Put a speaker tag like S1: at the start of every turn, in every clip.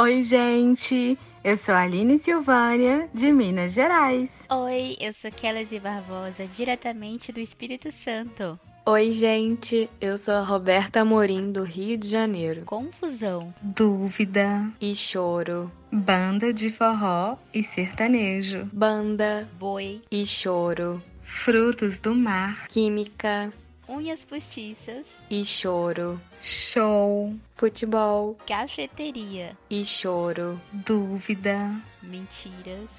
S1: Oi, gente! Eu sou a Aline Silvânia, de Minas Gerais.
S2: Oi, eu sou Kelly Barbosa, diretamente do Espírito Santo.
S3: Oi, gente, eu sou a Roberta Amorim, do Rio de Janeiro.
S2: Confusão,
S1: Dúvida,
S3: E choro,
S1: banda de forró e sertanejo,
S3: banda.
S2: Boi,
S3: e choro,
S1: frutos do mar,
S3: química
S2: unhas postiças,
S3: e choro,
S1: show,
S3: futebol.
S2: Cafeteria,
S3: e choro,
S1: dúvida,
S2: mentiras,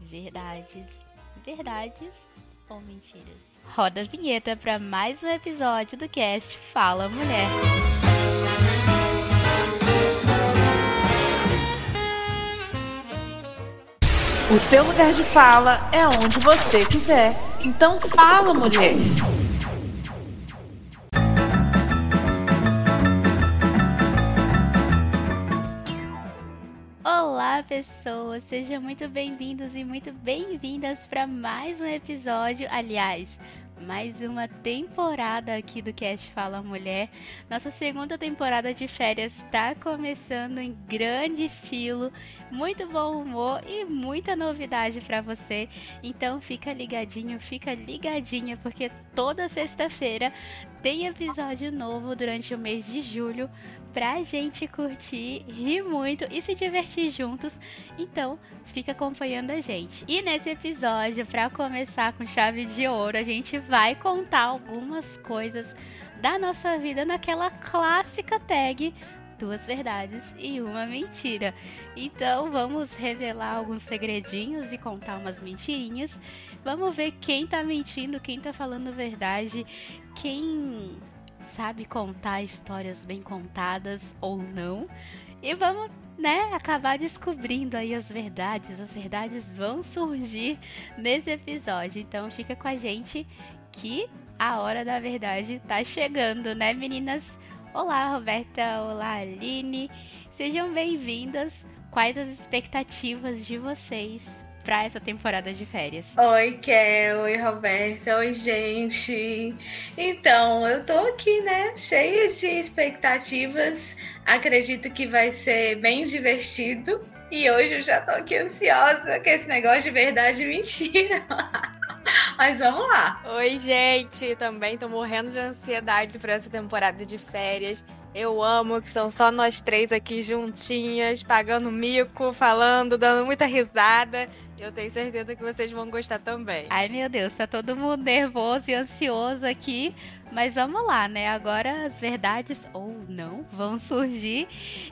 S2: verdades, verdades ou mentiras. Roda a vinheta para mais um episódio do cast Fala Mulher.
S4: O seu lugar de fala é onde você quiser. Então fala, mulher.
S2: Olá, pessoas! Sejam muito bem-vindos e muito bem-vindas para mais um episódio. Aliás, mais uma temporada aqui do Cast Fala Mulher. Nossa segunda temporada de férias está começando em grande estilo, muito bom humor e muita novidade para você. Então fica ligadinho, fica ligadinha, porque toda sexta-feira tem episódio novo durante o mês de julho pra gente curtir, rir muito e se divertir juntos. Então, fica acompanhando a gente. E nesse episódio, para começar com chave de ouro, a gente vai contar algumas coisas da nossa vida naquela clássica tag duas verdades e uma mentira. Então, vamos revelar alguns segredinhos e contar umas mentirinhas. Vamos ver quem tá mentindo, quem tá falando verdade, quem sabe contar histórias bem contadas ou não. E vamos, né, acabar descobrindo aí as verdades. As verdades vão surgir nesse episódio. Então fica com a gente que a hora da verdade tá chegando, né, meninas? Olá, Roberta. Olá, Aline. Sejam bem-vindas. Quais as expectativas de vocês para essa temporada de férias?
S5: Oi, Kel, oi, Roberta, oi, gente. Então, eu tô aqui, né, cheia de expectativas. Acredito que vai ser bem divertido. E hoje eu já tô aqui ansiosa com esse negócio de verdade e mentira. Mas vamos lá.
S3: Oi, gente! Também tô morrendo de ansiedade para essa temporada de férias. Eu amo que são só nós três aqui juntinhas, pagando mico, falando, dando muita risada. Eu tenho certeza que vocês vão gostar também.
S2: Ai, meu Deus, tá todo mundo nervoso e ansioso aqui. Mas vamos lá, né? Agora as verdades ou não vão surgir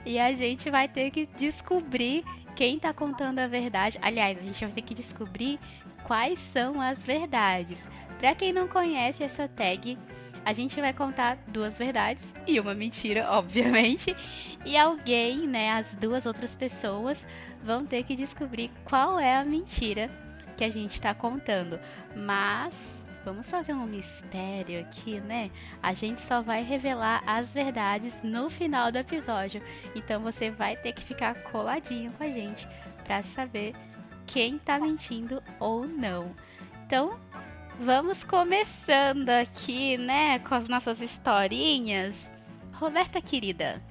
S2: e a gente vai ter que descobrir quem tá contando a verdade. Aliás, a gente vai ter que descobrir quais são as verdades. Para quem não conhece essa tag, a gente vai contar duas verdades e uma mentira, obviamente. E alguém, né, as duas outras pessoas vão ter que descobrir qual é a mentira que a gente está contando. Mas vamos fazer um mistério aqui, né? A gente só vai revelar as verdades no final do episódio. Então você vai ter que ficar coladinho com a gente para saber quem tá mentindo ou não. Então, vamos começando aqui, né, com as nossas historinhas. Roberta querida,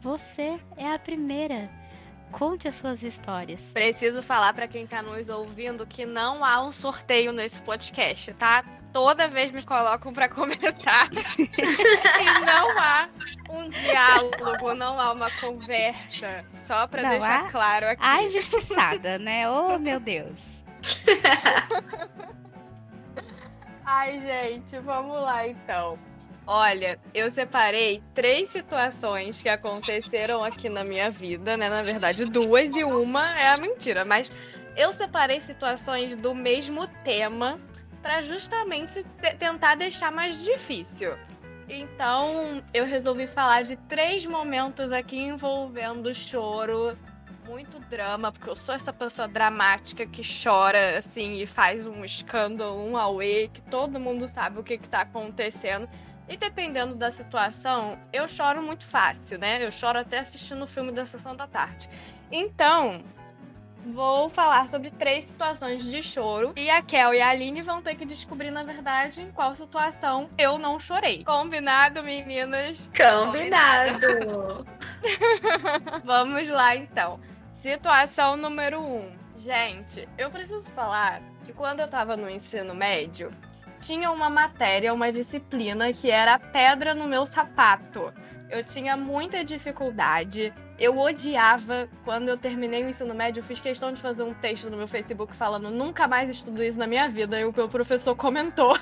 S2: você é a primeira. Conte as suas histórias.
S3: Preciso falar para quem tá nos ouvindo que não há um sorteio nesse podcast, tá? Toda vez me colocam para começar e não há um diálogo, não há uma conversa. Só para deixar
S2: há?
S3: claro aqui.
S2: Ai, injustiçada, né? Oh, meu Deus.
S3: Ai, gente, vamos lá então. Olha, eu separei três situações que aconteceram aqui na minha vida, né? Na verdade, duas e uma é a mentira, mas eu separei situações do mesmo tema para justamente te- tentar deixar mais difícil. Então, eu resolvi falar de três momentos aqui envolvendo choro, muito drama, porque eu sou essa pessoa dramática que chora, assim, e faz um escândalo, um auê, que todo mundo sabe o que, que tá acontecendo. E dependendo da situação, eu choro muito fácil, né? Eu choro até assistindo o filme da Sessão da Tarde. Então, vou falar sobre três situações de choro. E a Kel e a Aline vão ter que descobrir, na verdade, em qual situação eu não chorei. Combinado, meninas?
S5: Combinado.
S3: Vamos lá, então. Situação número um. Gente, eu preciso falar que quando eu tava no ensino médio, tinha uma matéria, uma disciplina que era pedra no meu sapato. Eu tinha muita dificuldade. Eu odiava quando eu terminei o ensino médio. Eu fiz questão de fazer um texto no meu Facebook falando nunca mais estudo isso na minha vida. E o meu professor comentou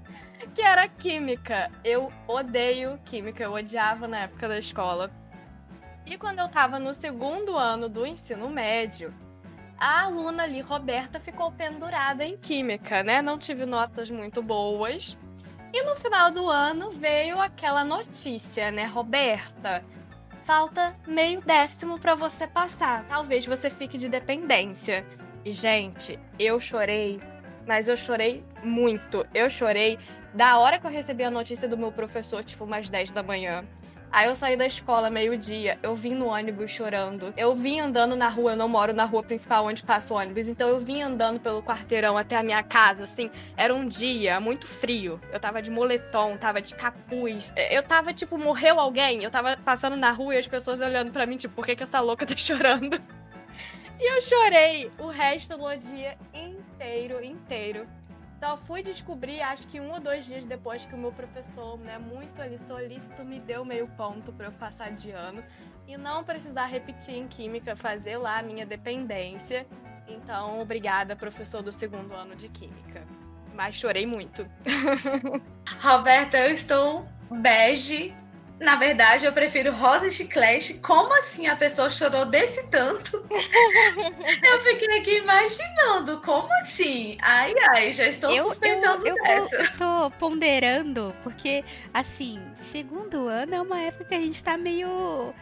S3: que era química. Eu odeio química. Eu odiava na época da escola. E quando eu tava no segundo ano do ensino médio, a aluna ali, Roberta, ficou pendurada em química, né? Não tive notas muito boas. E no final do ano veio aquela notícia, né, Roberta? Falta meio décimo para você passar. Talvez você fique de dependência. E, gente, eu chorei, mas eu chorei muito. Eu chorei da hora que eu recebi a notícia do meu professor, tipo, umas 10 da manhã. Aí eu saí da escola meio-dia, eu vim no ônibus chorando. Eu vim andando na rua, eu não moro na rua principal onde passa o ônibus, então eu vim andando pelo quarteirão até a minha casa, assim. Era um dia muito frio. Eu tava de moletom, tava de capuz. Eu tava, tipo, morreu alguém. Eu tava passando na rua e as pessoas olhando para mim, tipo, por que, que essa louca tá chorando? E eu chorei o resto do dia inteiro, inteiro. Só fui descobrir, acho que um ou dois dias depois que o meu professor, né, muito ali solícito, me deu meio ponto para eu passar de ano e não precisar repetir em química, fazer lá a minha dependência. Então, obrigada, professor do segundo ano de química. Mas chorei muito.
S5: Roberta, eu estou bege na verdade, eu prefiro rosa e chiclete. Como assim a pessoa chorou desse tanto? eu fiquei aqui imaginando, como assim? Ai, ai, já estou eu, suspeitando
S2: eu,
S5: eu, dessa.
S2: Eu tô ponderando, porque, assim, segundo ano é uma época que a gente tá meio.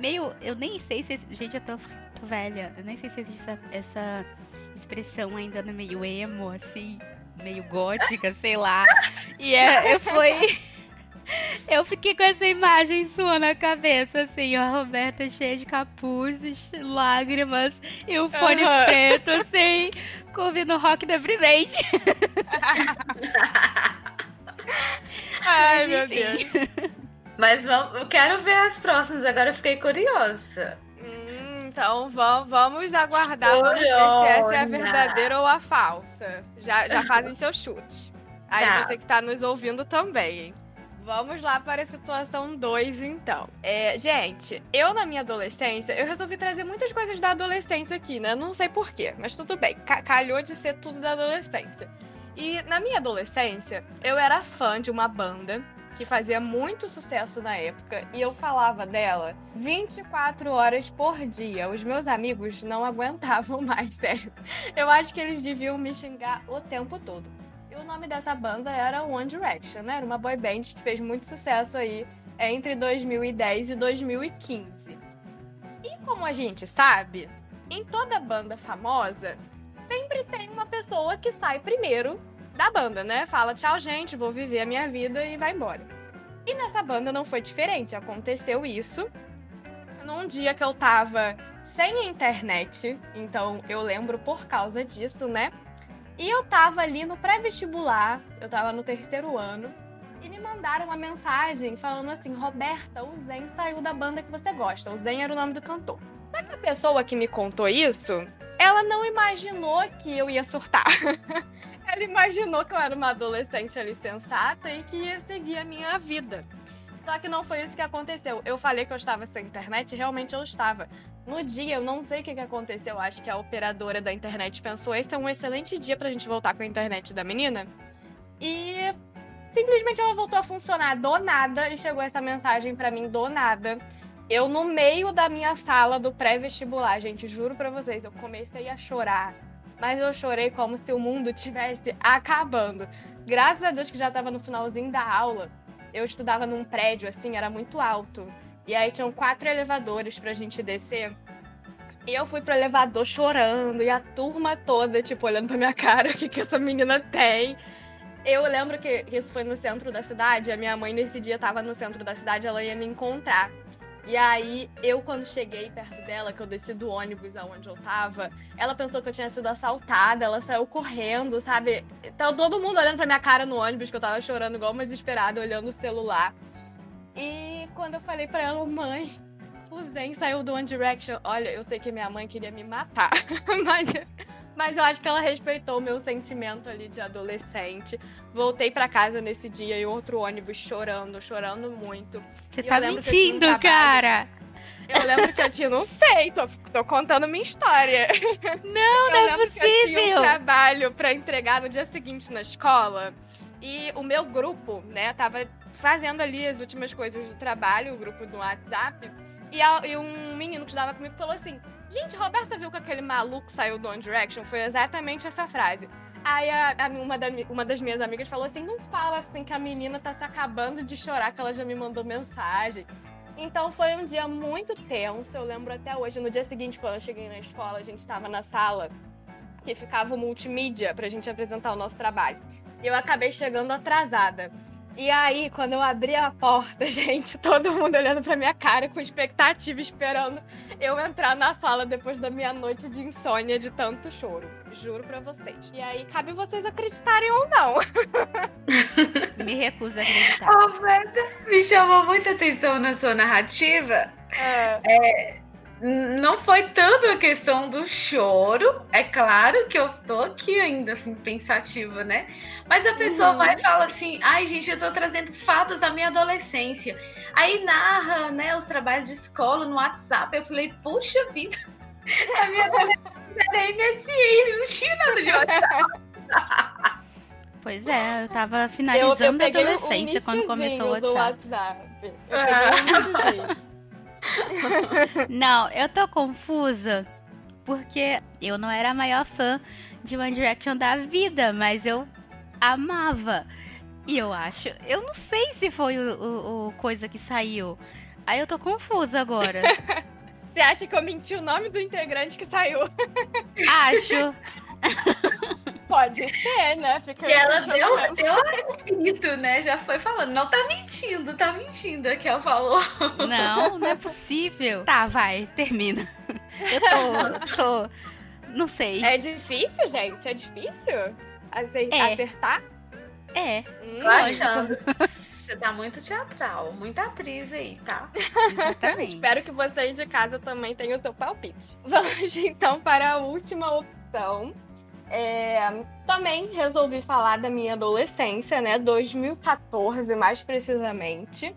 S2: meio. Eu nem sei se. Gente, eu tô, tô velha. Eu nem sei se existe essa, essa expressão ainda no meio emo, assim, meio gótica, sei lá. E é, foi. Eu fiquei com essa imagem sua na cabeça, assim, a Roberta cheia de capuzes, lágrimas e o fone uhum. preto, assim, ouvindo rock deprimente.
S3: Ai, meu Deus.
S5: Mas vamos, eu quero ver as próximas, agora eu fiquei curiosa.
S3: Hum, então vamos, vamos aguardar vamos ver se essa é a verdadeira ou a falsa. Já, já fazem seu chute. Aí tá. você que está nos ouvindo também, hein? Vamos lá para a situação 2, então. É, gente, eu na minha adolescência, eu resolvi trazer muitas coisas da adolescência aqui, né? Não sei porquê, mas tudo bem. Calhou de ser tudo da adolescência. E na minha adolescência, eu era fã de uma banda que fazia muito sucesso na época e eu falava dela 24 horas por dia. Os meus amigos não aguentavam mais, sério. Eu acho que eles deviam me xingar o tempo todo o nome dessa banda era One Direction, né? Era uma boy band que fez muito sucesso aí entre 2010 e 2015. E como a gente sabe, em toda banda famosa, sempre tem uma pessoa que sai primeiro da banda, né? Fala, tchau, gente, vou viver a minha vida e vai embora. E nessa banda não foi diferente, aconteceu isso. Num dia que eu tava sem internet, então eu lembro por causa disso, né? E eu tava ali no pré-vestibular, eu tava no terceiro ano, e me mandaram uma mensagem falando assim: Roberta, o Zen saiu da banda que você gosta. O Zen era o nome do cantor. Só que a pessoa que me contou isso, ela não imaginou que eu ia surtar. ela imaginou que eu era uma adolescente ali sensata e que ia seguir a minha vida. Só que não foi isso que aconteceu. Eu falei que eu estava sem internet realmente eu estava. No dia, eu não sei o que, que aconteceu. Acho que a operadora da internet pensou: esse é um excelente dia pra gente voltar com a internet da menina. E simplesmente ela voltou a funcionar do nada e chegou essa mensagem para mim do nada. Eu, no meio da minha sala do pré-vestibular, gente, juro pra vocês, eu comecei a chorar. Mas eu chorei como se o mundo tivesse acabando. Graças a Deus que já tava no finalzinho da aula eu estudava num prédio, assim, era muito alto. E aí tinham quatro elevadores pra gente descer. E eu fui pro elevador chorando, e a turma toda, tipo, olhando pra minha cara, o que, que essa menina tem? Eu lembro que isso foi no centro da cidade, a minha mãe nesse dia tava no centro da cidade, ela ia me encontrar. E aí, eu, quando cheguei perto dela, que eu desci do ônibus aonde eu tava, ela pensou que eu tinha sido assaltada, ela saiu correndo, sabe? Então, todo mundo olhando pra minha cara no ônibus, que eu tava chorando igual uma desesperada, olhando o celular. E quando eu falei pra ela, mãe, o Zen saiu do One Direction. Olha, eu sei que minha mãe queria me matar, mas, mas eu acho que ela respeitou o meu sentimento ali de adolescente. Voltei para casa nesse dia e outro ônibus chorando, chorando muito.
S2: Você
S3: E
S2: tá
S3: um
S2: mentindo,
S3: trabalho.
S2: cara.
S3: Eu lembro que eu tinha, não sei, tô, tô contando minha história.
S2: Não,
S3: eu
S2: não é
S3: lembro que eu tinha um
S2: possível.
S3: trabalho pra entregar no dia seguinte na escola. E o meu grupo, né, tava fazendo ali as últimas coisas do trabalho, o grupo do WhatsApp. E, e um menino que estudava comigo falou assim: Gente, Roberta viu que aquele maluco saiu do One Direction? Foi exatamente essa frase. Aí a- a- uma, da- uma das minhas amigas falou assim: Não fala assim que a menina tá se acabando de chorar, que ela já me mandou mensagem. Então foi um dia muito tenso, eu lembro até hoje. No dia seguinte, quando eu cheguei na escola, a gente tava na sala que ficava o multimídia pra gente apresentar o nosso trabalho. E eu acabei chegando atrasada. E aí, quando eu abri a porta, gente, todo mundo olhando pra minha cara com expectativa, esperando eu entrar na sala depois da minha noite de insônia de tanto choro. Juro pra vocês. E aí, cabe vocês acreditarem ou não.
S2: Me recuso a acreditar.
S5: Roberta, me chamou muita atenção na sua narrativa.
S3: É,
S5: N- Não foi tanto a questão do choro. É claro que eu tô aqui ainda, assim, pensativa, né? Mas a pessoa
S3: Uhum.
S5: vai e fala assim: ai, gente, eu tô trazendo fatos da minha adolescência. Aí narra, né, os trabalhos de escola no WhatsApp. Eu falei: puxa vida, a minha adolescência era MSN, não tinha nada de WhatsApp.
S2: Pois é, eu tava
S3: eu, eu
S2: finalizando a adolescência quando começou o
S3: do
S2: WhatsApp.
S3: WhatsApp. Eu peguei o iniciozinho.
S2: Não, eu tô confusa porque eu não era a maior fã de One Direction da vida, mas eu amava. E eu acho, eu não sei se foi o, o- o coisa que saiu. Aí eu tô confusa agora.
S3: Você acha que eu menti o nome do integrante que saiu?
S2: Acho.
S3: Pode ser, né? Fica
S5: E ela deu, deu um grito, né? Já foi falando: não tá mentindo, tá mentindo. A Kel falou.
S2: Não, não é possível. Tá, vai, termina. Eu tô, tô, não sei.
S3: É difícil, gente? É difícil ace-
S2: É.
S3: acertar?
S2: É,
S3: Hum,
S5: Tô achando. Você tá muito teatral, muita atriz aí, tá?
S2: exatamente.
S3: Espero que vocês de casa também tenham o seu palpite. Vamos então para a última opção. É, também resolvi falar da minha adolescência, né? 2014, mais precisamente.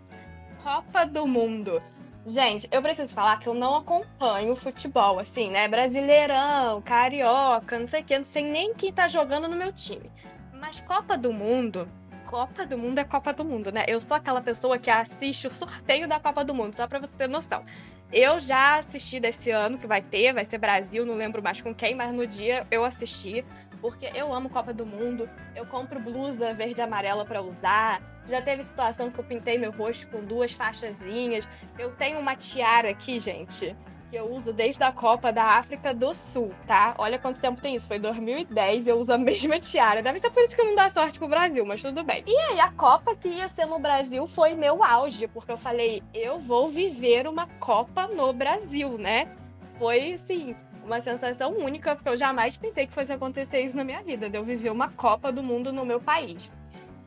S3: Copa do Mundo. Gente, eu preciso falar que eu não acompanho futebol, assim, né? Brasileirão, carioca, não sei o quê, não sei nem quem tá jogando no meu time. Mas Copa do Mundo, Copa do Mundo é Copa do Mundo, né? Eu sou aquela pessoa que assiste o sorteio da Copa do Mundo, só pra você ter noção. Eu já assisti desse ano que vai ter, vai ser Brasil, não lembro mais com quem, mas no dia eu assisti, porque eu amo Copa do Mundo. Eu compro blusa verde e amarela pra usar. Já teve situação que eu pintei meu rosto com duas faixazinhas. Eu tenho uma tiara aqui, gente, que eu uso desde a Copa da África do Sul, tá? Olha quanto tempo tem isso. Foi 2010, eu uso a mesma tiara. Deve ser por isso que não dá sorte pro Brasil, mas tudo bem. E aí, a Copa que ia ser no Brasil foi meu auge, porque eu falei, eu vou viver uma Copa no Brasil, né? Foi, assim, uma sensação única, porque eu jamais pensei que fosse acontecer isso na minha vida, de eu viver uma Copa do Mundo no meu país.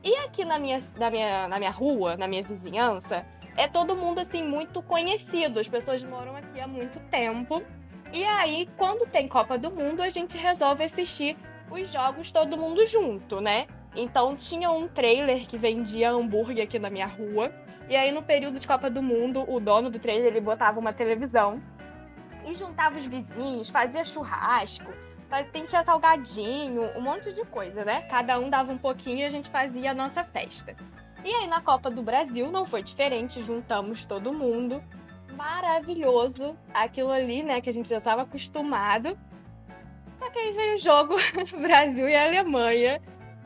S3: E aqui na minha, na minha, na minha rua, na minha vizinhança, é todo mundo assim muito conhecido. As pessoas moram aqui há muito tempo. E aí, quando tem Copa do Mundo, a gente resolve assistir os jogos todo mundo junto, né? Então tinha um trailer que vendia hambúrguer aqui na minha rua. E aí, no período de Copa do Mundo, o dono do trailer ele botava uma televisão e juntava os vizinhos, fazia churrasco, tinha salgadinho, um monte de coisa, né? Cada um dava um pouquinho e a gente fazia a nossa festa. E aí na Copa do Brasil não foi diferente, juntamos todo mundo. Maravilhoso aquilo ali, né, que a gente já estava acostumado. Só que aí veio o jogo Brasil e Alemanha,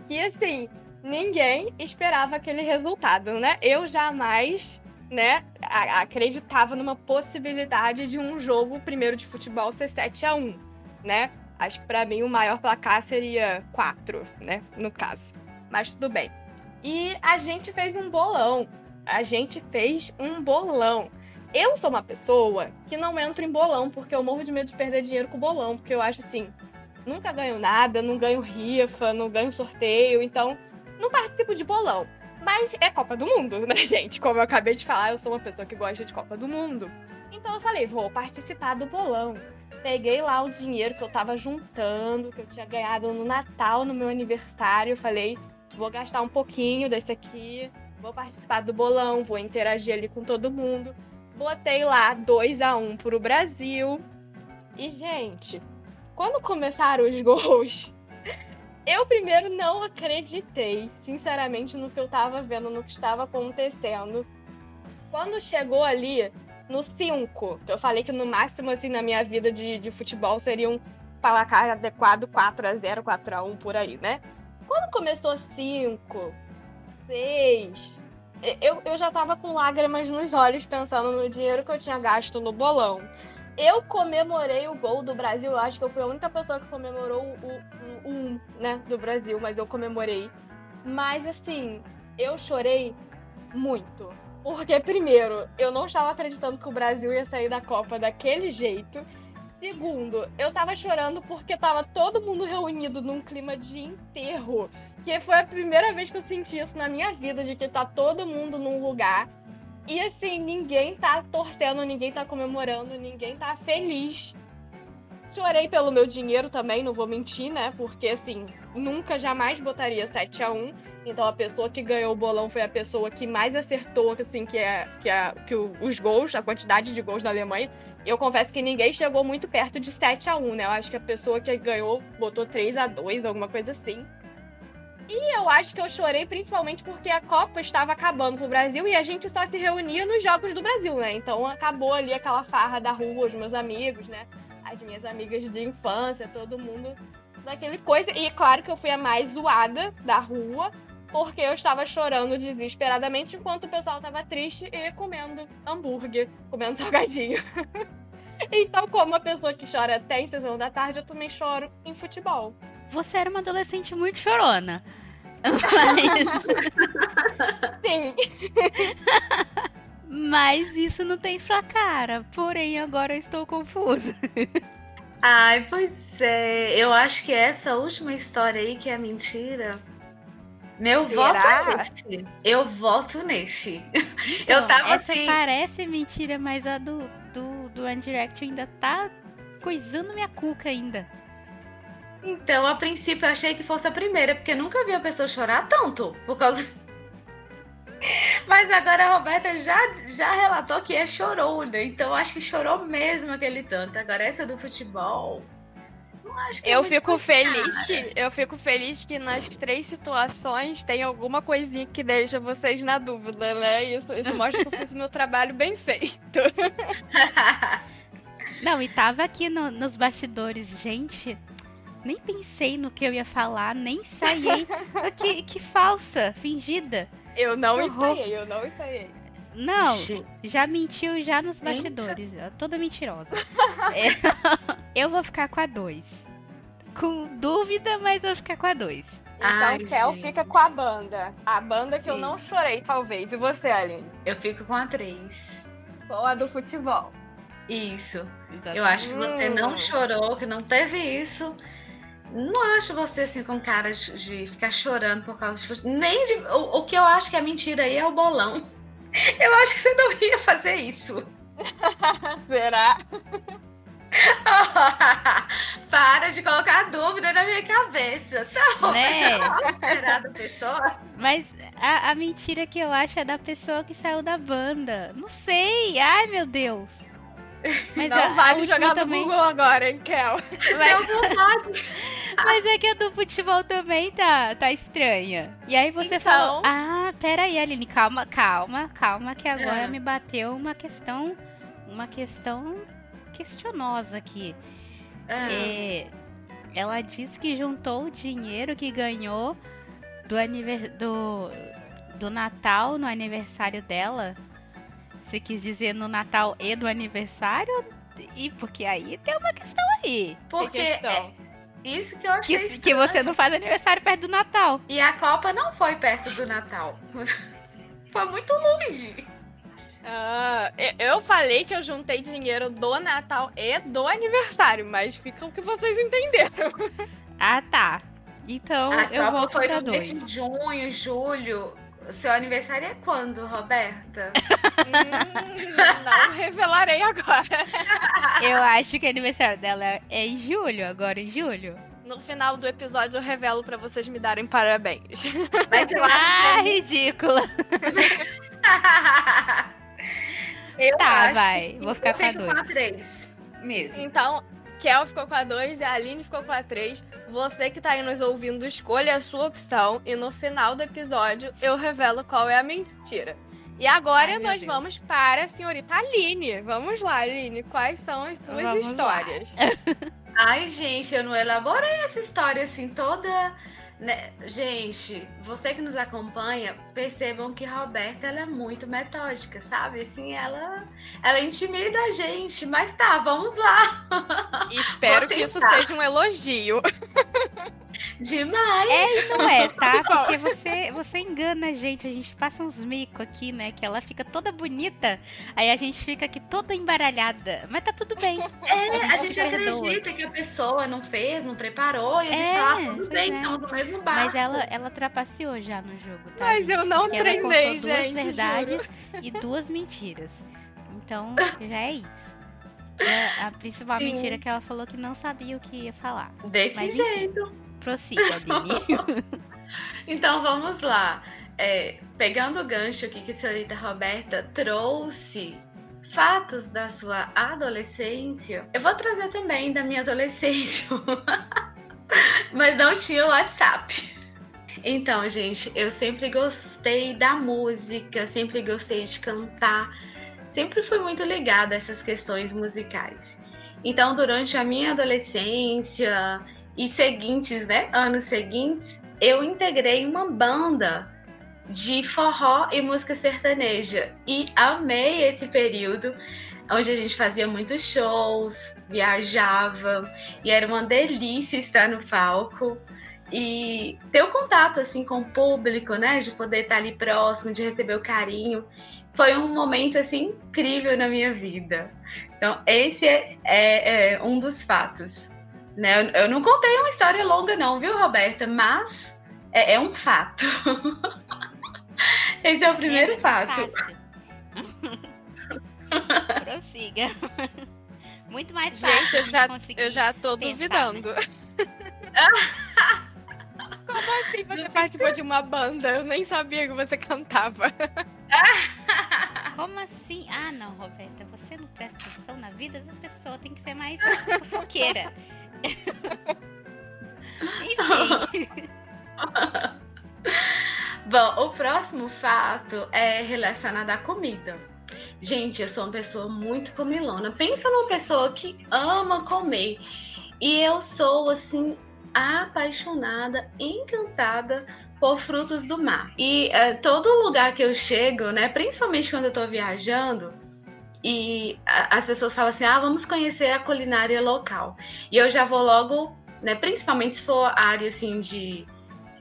S3: que assim, ninguém esperava aquele resultado, né? Eu jamais, né, acreditava numa possibilidade de um jogo primeiro de futebol ser 7 a 1, né? Acho que pra mim o maior placar seria 4, né, no caso. Mas tudo bem. E a gente fez um bolão. A gente fez um bolão. Eu sou uma pessoa que não entro em bolão, porque eu morro de medo de perder dinheiro com bolão, porque eu acho assim, nunca ganho nada, não ganho rifa, não ganho sorteio, então não participo de bolão. Mas é Copa do Mundo, né, gente? Como eu acabei de falar, eu sou uma pessoa que gosta de Copa do Mundo. Então eu falei, vou participar do bolão. Peguei lá o dinheiro que eu tava juntando, que eu tinha ganhado no Natal, no meu aniversário. Falei, vou gastar um pouquinho desse aqui, vou participar do bolão, vou interagir ali com todo mundo. Botei lá 2 a 1 um pro Brasil. E, gente, quando começaram os gols, eu primeiro não acreditei, sinceramente, no que eu tava vendo, no que estava acontecendo. Quando chegou ali no 5, que eu falei que no máximo, assim, na minha vida de, de futebol seria um placar adequado 4 a 0 4 a 1 por aí, né? Quando começou 5, 6, eu, eu já tava com lágrimas nos olhos pensando no dinheiro que eu tinha gasto no bolão. Eu comemorei o gol do Brasil. Eu acho que eu fui a única pessoa que comemorou o 1, um, né, do Brasil, mas eu comemorei. Mas assim, eu chorei muito. Porque, primeiro, eu não estava acreditando que o Brasil ia sair da Copa daquele jeito. Segundo, eu tava chorando porque tava todo mundo reunido num clima de enterro. Que foi a primeira vez que eu senti isso na minha vida, de que tá todo mundo num lugar e assim, ninguém tá torcendo, ninguém tá comemorando, ninguém tá feliz. Chorei pelo meu dinheiro também, não vou mentir, né? Porque assim, nunca jamais botaria 7 a 1 Então a pessoa que ganhou o bolão foi a pessoa que mais acertou, assim, que é, que é que os gols, a quantidade de gols da Alemanha. Eu confesso que ninguém chegou muito perto de 7 a 1 né? Eu acho que a pessoa que ganhou botou 3 a 2 alguma coisa assim. E eu acho que eu chorei principalmente porque a Copa estava acabando pro Brasil e a gente só se reunia nos Jogos do Brasil, né? Então acabou ali aquela farra da rua, os meus amigos, né? As minhas amigas de infância, todo mundo daquele coisa. E claro que eu fui a mais zoada da rua, porque eu estava chorando desesperadamente enquanto o pessoal estava triste e comendo hambúrguer, comendo salgadinho. então, como uma pessoa que chora até em sessão da tarde, eu também choro em futebol
S2: você era uma adolescente muito chorona. Mas...
S3: Sim.
S2: Mas isso não tem sua cara. Porém, agora eu estou confusa.
S5: Ai, pois é. Eu acho que essa última história aí, que é mentira. Meu Será? voto é nesse. Eu voto nesse. Então, eu tava
S2: essa
S5: assim.
S2: Parece mentira, mas a do, do, do One Direct ainda tá coisando minha cuca ainda.
S5: Então, a princípio, eu achei que fosse a primeira, porque nunca vi a pessoa chorar tanto por causa. Mas agora a Roberta já, já relatou que é chorona, então acho que chorou mesmo aquele tanto. Agora essa do futebol.
S3: É eu fico feliz que eu fico feliz que nas três situações tem alguma coisinha que deixa vocês na dúvida, né? Isso, isso mostra que eu fiz meu trabalho bem feito.
S2: Não, e tava aqui no, nos bastidores, gente nem pensei no que eu ia falar, nem ensaiei. que, que falsa, fingida.
S3: Eu não ensaiei, eu não ensaiei.
S2: Não, já mentiu já nos bastidores. Toda mentirosa. é, eu vou ficar com a 2. Com dúvida, mas eu vou ficar com a 2.
S3: Então, Kel fica com a banda. A banda que Sim. eu não chorei, talvez. E você, Aline?
S5: Eu fico com a 3.
S3: Com a do futebol.
S5: Isso. Exatamente. Eu acho que você não hum. chorou, que não teve isso. Não acho você assim com cara de ficar chorando por causa de. Nem de. O, o, que eu acho que é mentira aí é o bolão. Eu acho que você não ia fazer isso.
S3: Será?
S5: Para de colocar dúvida na minha cabeça. Tá né? Tá pessoa.
S2: Mas a, a mentira que eu acho é da pessoa que saiu da banda. Não sei. Ai, meu Deus.
S3: Mas não a, vale a jogar também... no Google agora, hein, Kel?
S2: Mas... Mas é que a do futebol também tá, tá estranha. E aí você então... falou, ah, peraí, Aline, calma, calma, calma, que agora é. me bateu uma questão, uma questão questionosa aqui. É. É, ela disse que juntou o dinheiro que ganhou do, aniver... do, do Natal no aniversário dela você quis dizer no Natal e do aniversário? E porque aí tem uma questão aí.
S5: Porque é isso que eu achei
S2: que, que, você não faz aniversário perto do Natal.
S5: E a Copa não foi perto do Natal. foi muito longe.
S3: Ah, eu falei que eu juntei dinheiro do Natal e do aniversário, mas fica o que vocês entenderam.
S2: Ah, tá. Então a eu Copa vou
S5: foi no
S2: dois.
S5: mês de junho, julho. Seu aniversário é quando, Roberta?
S3: hum, não revelarei agora.
S2: Eu acho que o aniversário dela é em julho, agora em julho.
S3: No final do episódio eu revelo pra vocês me darem parabéns.
S5: Mas eu acho
S2: Ah,
S5: que.
S2: ridícula.
S5: eu
S2: Tá,
S5: acho
S2: vai,
S5: que
S2: vou ficar
S5: eu
S2: com a dois.
S5: com a 3 mesmo.
S3: Então, Kel ficou com a 2 e a Aline ficou com a 3. Você que tá aí nos ouvindo, escolha a sua opção. E no final do episódio eu revelo qual é a mentira. E agora
S2: Ai,
S3: nós
S2: Deus.
S3: vamos para a senhorita Aline. Vamos lá, Aline. Quais são as suas
S2: Vamos
S3: histórias?
S5: Ai, gente, eu não elaborei essa história assim toda. Né? Gente, você que nos acompanha, percebam que Roberta ela é muito metódica, sabe? Assim, ela, ela intimida a gente. Mas tá, vamos lá.
S3: Espero que isso seja um elogio.
S5: Demais.
S2: É e não é, tá? Porque você, você engana a gente, a gente passa uns micos aqui, né? Que ela fica toda bonita, aí a gente fica aqui toda embaralhada. Mas tá tudo bem.
S5: É, a
S2: te
S5: gente
S2: perdoa.
S5: acredita que a pessoa não fez, não preparou, e a gente
S2: É,
S5: fala, ah, tudo bem,
S2: é.
S5: estamos no mesmo barco.
S2: Mas ela, ela trapaceou já no jogo, tá?
S3: Mas
S2: gente?
S3: eu não
S2: Porque ela
S3: treinei,
S2: contou duas
S3: gente,
S2: verdades e duas mentiras. Então, já é isso. É a principal
S5: Sim.
S2: mentira que ela falou que não sabia o que ia falar.
S5: Desse
S2: Mas,
S5: jeito.
S2: Prossiga, Aline.
S5: Então vamos lá. É, pegando o gancho aqui que a senhorita Roberta trouxe fatos da sua adolescência, eu vou trazer também da minha adolescência. Mas não tinha WhatsApp. Então, gente, eu sempre gostei da música, sempre gostei de cantar, sempre fui muito ligada a essas questões musicais. Então, durante a minha adolescência e seguintes, né, anos seguintes, eu integrei uma banda de forró e música sertaneja e amei esse período onde a gente fazia muitos shows, viajava e era uma delícia estar no palco e ter o contato assim com o público, né, de poder estar ali próximo, de receber o carinho, foi um momento assim incrível na minha vida. Então esse é, é- é um dos fatos. Né? Eu, eu não contei uma história longa, não, viu, Roberta? Mas é, é um fato. Esse é o primeiro
S2: É,
S5: fato.
S2: Prossiga. Muito mais fácil.
S3: Gente, eu já, eu já tô
S2: pensar,
S3: duvidando. Como assim você participou de uma banda? Eu nem sabia que você cantava.
S2: Como assim? Ah, não, Roberta, você não presta atenção na vida da pessoa, tem que ser mais fofoqueira. Enfim,
S5: Bom, o próximo fato é relacionado à comida. Gente, eu sou uma pessoa muito comilona. Pensa numa pessoa que ama comer. E eu sou, assim, apaixonada, encantada por frutos do mar. E eh, todo lugar que eu chego, né, principalmente quando eu tô viajando, e as pessoas falam assim: ah, vamos conhecer a culinária local. E eu já vou logo, né, principalmente se for área assim de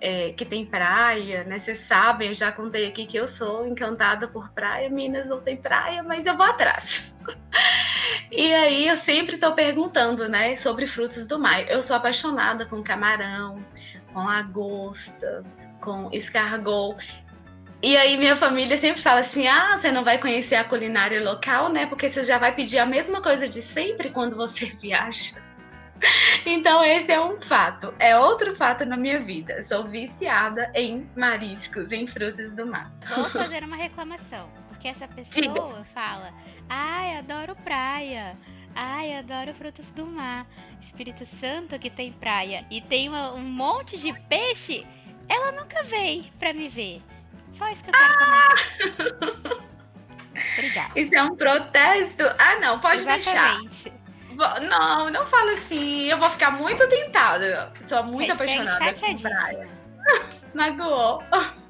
S5: é, que tem praia, né? Vocês sabem, eu já contei aqui que eu sou encantada por praia. Minas não tem praia, mas eu vou atrás. e aí eu sempre tô perguntando, né, sobre frutos do mar. Eu sou apaixonada com camarão, com lagosta, com escargot. E aí minha família sempre fala assim: "Ah, você não vai conhecer a culinária local, né? Porque você já vai pedir a mesma coisa de sempre quando você viaja". Então, esse é um fato. É outro fato na minha vida. Sou viciada em mariscos, em frutos do mar.
S2: vou fazer uma reclamação. Porque essa pessoa fala: Ai, adoro praia. Ai, adoro frutos do mar. Espírito Santo que tem praia e tem uma- um monte de peixe. Ela nunca veio pra me ver. Só isso que eu quero comentar. Obrigada.
S5: Isso é um protesto? Ah, não, pode deixar.
S2: Exatamente.
S5: Vo- Não, não fala assim. Eu vou ficar muito tentada. Sou muito apaixonada por praia. Magoou.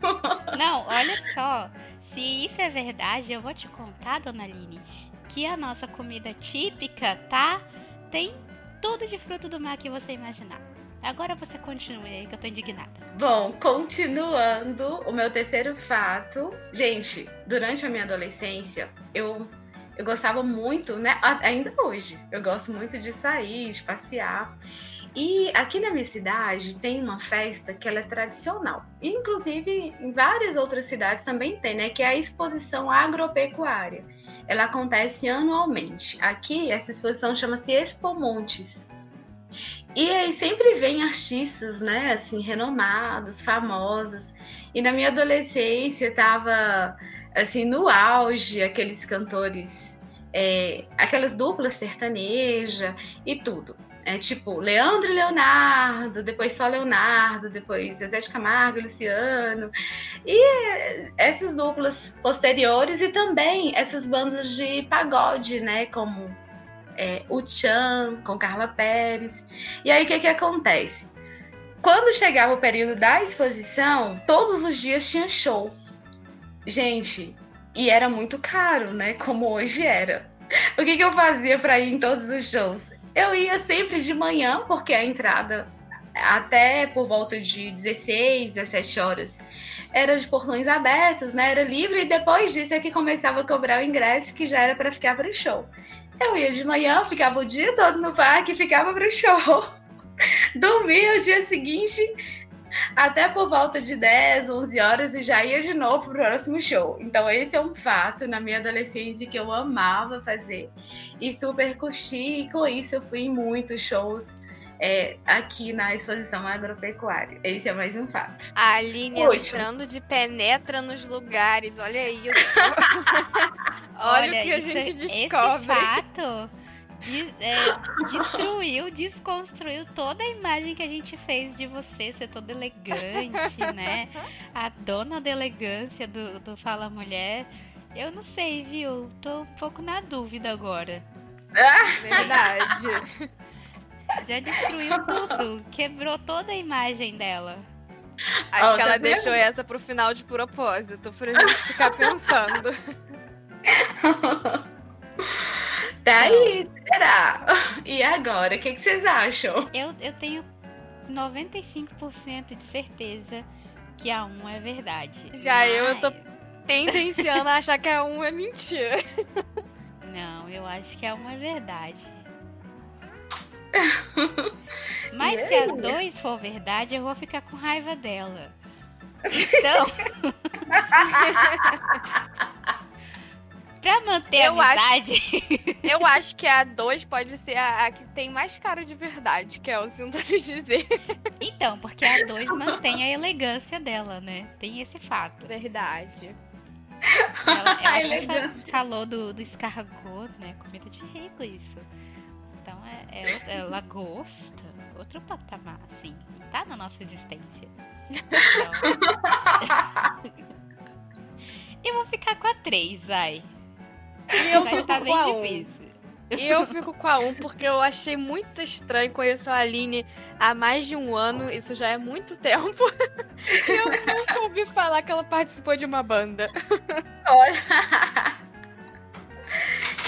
S2: Não, olha só. Se isso é verdade, eu vou te contar, dona Aline, que a nossa comida típica, tá? Tem tudo de fruto do mar que você imaginar. Agora você continue aí que eu tô indignada.
S5: Bom, continuando, o meu terceiro fato. Gente, durante a minha adolescência, eu, eu gostava muito, né? Ainda hoje, eu gosto muito de sair, de passear. E aqui na minha cidade tem uma festa que ela é tradicional. Inclusive, em várias outras cidades também tem, né? Que é a exposição agropecuária. Ela acontece anualmente. Aqui, essa exposição chama-se Expo Montes. E aí sempre vem artistas, né, assim, renomados, famosos. E na minha adolescência tava, assim, no auge, aqueles cantores, é, aquelas duplas sertaneja e tudo. É tipo Leandro e Leonardo, depois só Leonardo, depois Zezé de Camargo e Luciano. E essas duplas posteriores e também essas bandas de pagode, né? Como é, o Chan, com Carla Pérez. E aí o que, que acontece? Quando chegava o período da exposição, todos os dias tinha show. Gente, e era muito caro, né? Como hoje era. O que, que eu fazia para ir em todos os shows? Eu ia sempre de manhã, porque a entrada até por volta de 16, 17 horas era de portões abertos, né? Era livre e depois disso é que começava a cobrar o ingresso que já era para ficar para o show. Eu ia de manhã, ficava o dia todo no parque, ficava para o show. Dormia o dia seguinte até por volta de 10, 11 horas e já ia de novo pro próximo show. Então esse é um fato na minha adolescência que eu amava fazer e super curti e com isso eu fui em muitos shows é, aqui na exposição agropecuária. Esse é mais um fato.
S3: A Aline entrando de penetra nos lugares, olha isso. olha, olha, o que a gente descobre.
S2: Esse fato de, é, destruiu, desconstruiu toda a imagem que a gente fez de você ser toda elegante, né? A dona da elegância do, do Fala Mulher. Eu não sei, viu? Tô um pouco na dúvida agora.
S3: Verdade.
S2: Já destruiu tudo, quebrou toda a imagem dela.
S3: Acho oh, que ela tá deixou essa pro final de propósito, pra gente ficar pensando.
S5: Tá aí, será? E agora, o que, que, vocês acham?
S2: Eu, eu tenho 95% de certeza que a 1 é verdade.
S3: Já Mas... eu tô tendenciando a achar que a 1 é mentira.
S2: Não, eu acho que a 1 é verdade. Mas se a 2 for verdade, eu vou ficar com raiva dela. Então. pra manter eu a amizade.
S3: Acho, eu acho que a 2 pode ser a, a, que tem mais cara de verdade, que é o sinto dizer.
S2: Então, porque a 2 mantém a elegância dela, né? Tem esse fato.
S3: Verdade.
S2: Ela, ela falou do, do escargot, né? Comida de rico isso. É, é, é lagosta, outro patamar, assim. Tá na nossa existência. Então... eu vou ficar com a 3, vai.
S3: E eu fico tá com a 1. Um. E eu fico com a 1 porque eu achei muito estranho. Conheço a Aline há mais de um ano, isso já é muito tempo. e eu nunca ouvi falar que ela participou de uma banda.
S5: Olha.